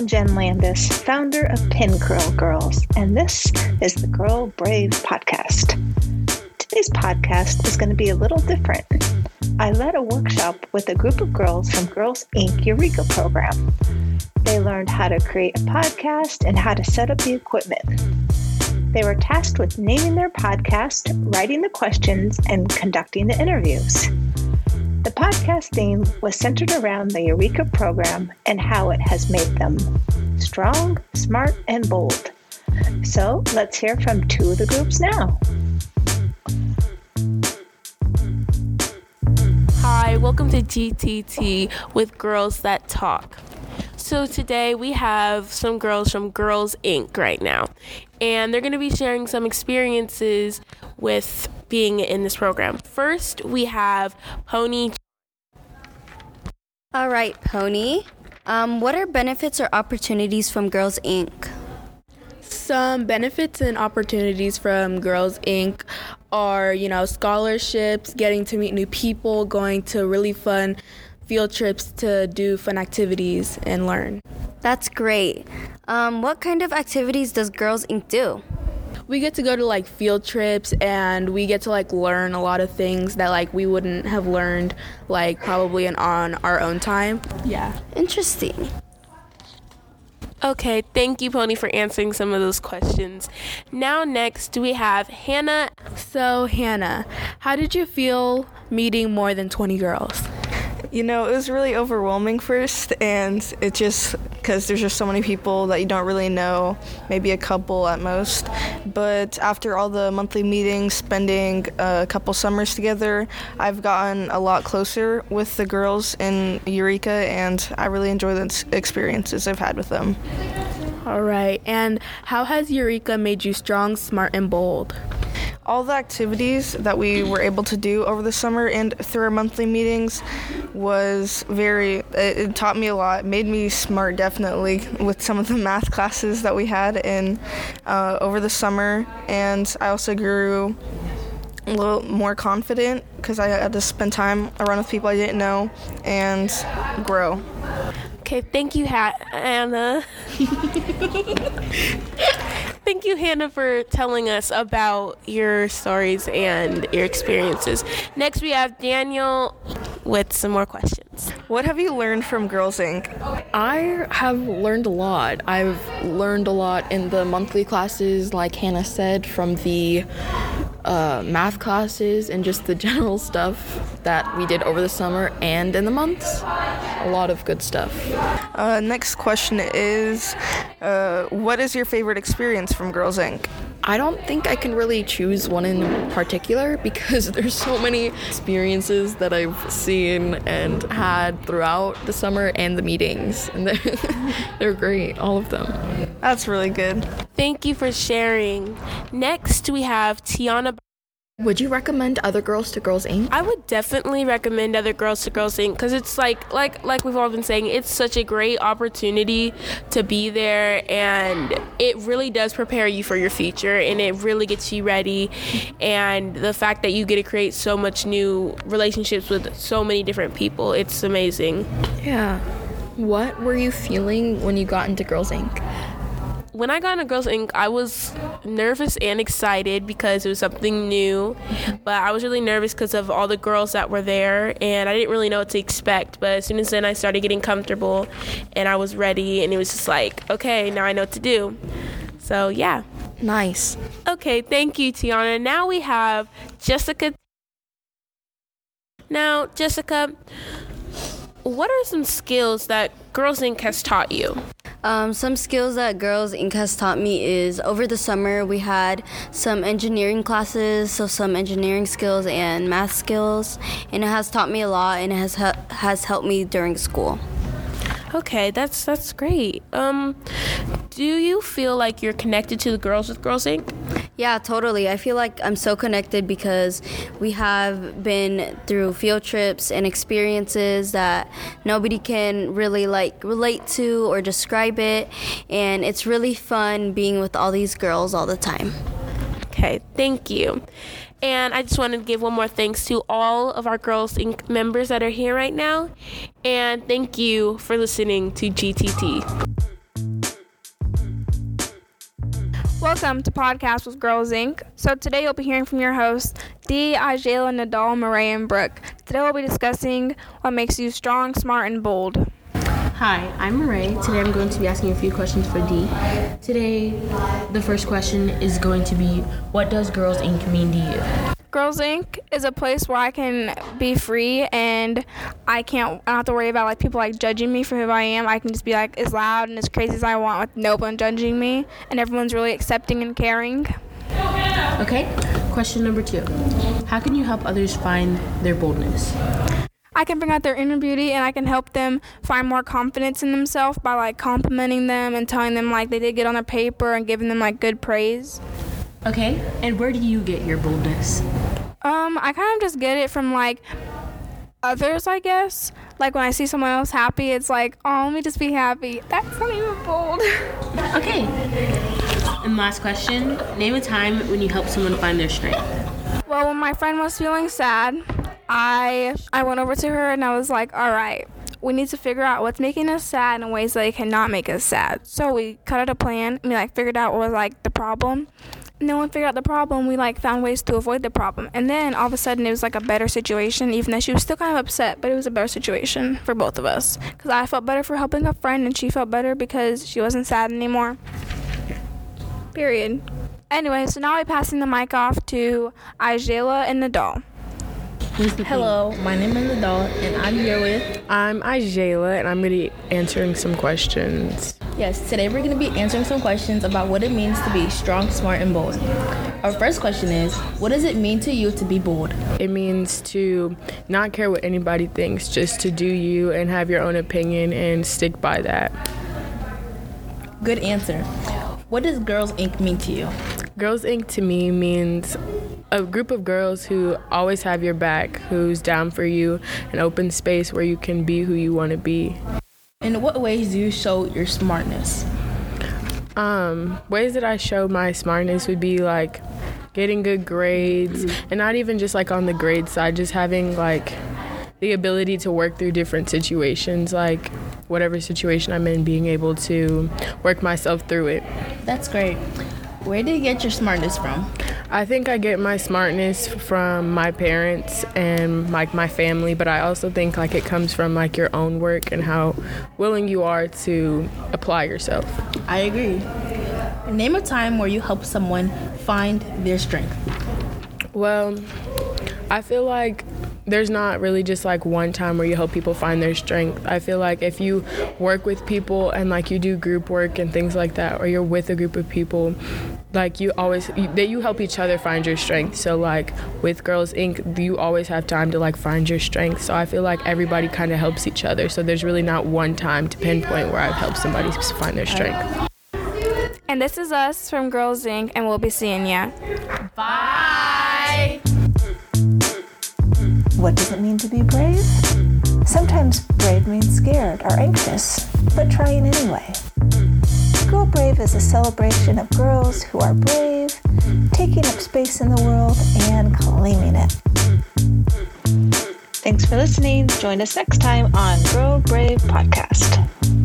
I'm Jen Landis, founder of Pin Curl Girls, and this is the Girl Brave podcast. Today's podcast is going to be a little different. I led a workshop with a group of girls from Girls Inc. Eureka program. They learned how to create a podcast and how to set up the equipment. They were tasked with naming their podcast, writing the questions, and conducting the interviews. The podcast theme was centered around the Eureka program and how it has made them strong, smart, and bold. So let's hear from two of the groups now. Hi, welcome to GTT with Girls That Talk. So today we have some girls from Girls Inc. right now, and they're going to be sharing some experiences with being in this program. First, we have Pony. All right, Pony. Um, what are benefits or opportunities from Girls Inc.? Some benefits and opportunities from Girls Inc. are, you know, scholarships, getting to meet new people, going to really fun field trips to do fun activities and learn. That's great. Um, what kind of activities does Girls Inc. do? We get to go to like field trips and we get to like learn a lot of things that like we wouldn't have learned like probably in, on our own time. Yeah. Interesting. Okay, thank you, Pony, for answering some of those questions. Now, next, we have Hannah. So, Hannah, how did you feel meeting more than 20 girls? You know, it was really overwhelming first, and it just because there's just so many people that you don't really know, maybe a couple at most. But after all the monthly meetings, spending a couple summers together, I've gotten a lot closer with the girls in Eureka, and I really enjoy the experiences I've had with them. All right, and how has Eureka made you strong, smart, and bold? All the activities that we were able to do over the summer and through our monthly meetings was very it, it, taught me a lot it made me smart definitely with some of the math classes that we had in uh, over the summer. And i also grew a little more confident because i had to spend time around with people i didn't know and grow. Okay thank you hannah Thank you, Hannah, for telling us about your stories and your experiences. Next, we have Daniel with some more questions. What have you learned from Girls Inc? I have learned a lot. I've learned a lot in the monthly classes, like Hannah said, from the uh, math classes and just the general stuff that we did over the summer and in the months. A lot of good stuff. Uh, next question is uh, What is your favorite experience from Girls Inc? I don't think I can really choose one in particular because there's so many experiences that I've seen and had throughout the summer and the meetings. And they're, they're great, all of them. That's really good. Thank you for sharing. Next, we have Tiana. Would you recommend other girls to Girls Inc? I would definitely recommend other girls to Girls Inc because it's like like like we've all been saying, it's such a great opportunity to be there, and it really does prepare you for your future, and it really gets you ready. And the fact that you get to create so much new relationships with so many different people, it's amazing. Yeah. What were you feeling when you got into Girls Inc? When I got into Girls Inc., I was nervous and excited because it was something new. But I was really nervous because of all the girls that were there, and I didn't really know what to expect. But as soon as then I started getting comfortable, and I was ready, and it was just like, okay, now I know what to do. So yeah. Nice. Okay, thank you, Tiana. Now we have Jessica. Now, Jessica, what are some skills that Girls Inc. has taught you? Um, some skills that Girls Inc. has taught me is over the summer we had some engineering classes, so some engineering skills and math skills, and it has taught me a lot and it has has helped me during school. Okay, that's that's great. Um, do you feel like you're connected to the girls with Girls Inc? Yeah, totally. I feel like I'm so connected because we have been through field trips and experiences that nobody can really like relate to or describe it, and it's really fun being with all these girls all the time. Okay, thank you. And I just wanted to give one more thanks to all of our Girls Inc. members that are here right now. And thank you for listening to GTT. Welcome to Podcast with Girls Inc. So today you'll be hearing from your hosts, Dee, Ajayla, Nadal, Murray, and Brooke. Today we'll be discussing what makes you strong, smart, and bold. Hi, I'm Murray. Today I'm going to be asking a few questions for Dee. Today, the first question is going to be What does Girls Inc. mean to you? Girls Inc. is a place where I can be free and I can't I don't have to worry about like people like judging me for who I am. I can just be like as loud and as crazy as I want with no one judging me and everyone's really accepting and caring. Okay, question number two How can you help others find their boldness? I can bring out their inner beauty and I can help them find more confidence in themselves by like complimenting them and telling them like they did good on their paper and giving them like good praise. Okay, and where do you get your boldness? Um, I kind of just get it from like others, I guess. Like when I see someone else happy, it's like, oh, let me just be happy. That's not even bold. Okay. And last question Name a time when you helped someone find their strength. Well, when my friend was feeling sad, I I went over to her and I was like, all right. We need to figure out what's making us sad in ways that it cannot make us sad. So we cut out a plan. and We like figured out what was like the problem, and one figured out the problem, we like found ways to avoid the problem. And then all of a sudden, it was like a better situation, even though she was still kind of upset, but it was a better situation for both of us. Because I felt better for helping a friend, and she felt better because she wasn't sad anymore. Period. Anyway, so now I'm passing the mic off to Ajayla and Nadal. Hello, my name is Nadal, and I'm here with. I'm Ajayla, and I'm going to be answering some questions. Yes, today we're going to be answering some questions about what it means to be strong, smart, and bold. Our first question is What does it mean to you to be bold? It means to not care what anybody thinks, just to do you and have your own opinion and stick by that. Good answer. What does Girls Inc. mean to you? Girls Inc. to me means a group of girls who always have your back, who's down for you, an open space where you can be who you want to be. In what ways do you show your smartness? Um, ways that I show my smartness would be like getting good grades, and not even just like on the grade side, just having like the ability to work through different situations, like whatever situation I'm in, being able to work myself through it. That's great. Where do you get your smartness from? I think I get my smartness from my parents and like my family, but I also think like it comes from like your own work and how willing you are to apply yourself. I agree. Name a time where you help someone find their strength. Well, I feel like there's not really just like one time where you help people find their strength. I feel like if you work with people and like you do group work and things like that, or you're with a group of people, like you always you, that you help each other find your strength. So like with Girls Inc, you always have time to like find your strength. So I feel like everybody kind of helps each other. So there's really not one time to pinpoint where I've helped somebody find their strength. And this is us from Girls Inc., and we'll be seeing ya. Bye. What does it mean to be brave? Sometimes brave means scared or anxious, but trying anyway. Girl Brave is a celebration of girls who are brave, taking up space in the world, and claiming it. Thanks for listening. Join us next time on Girl Brave Podcast.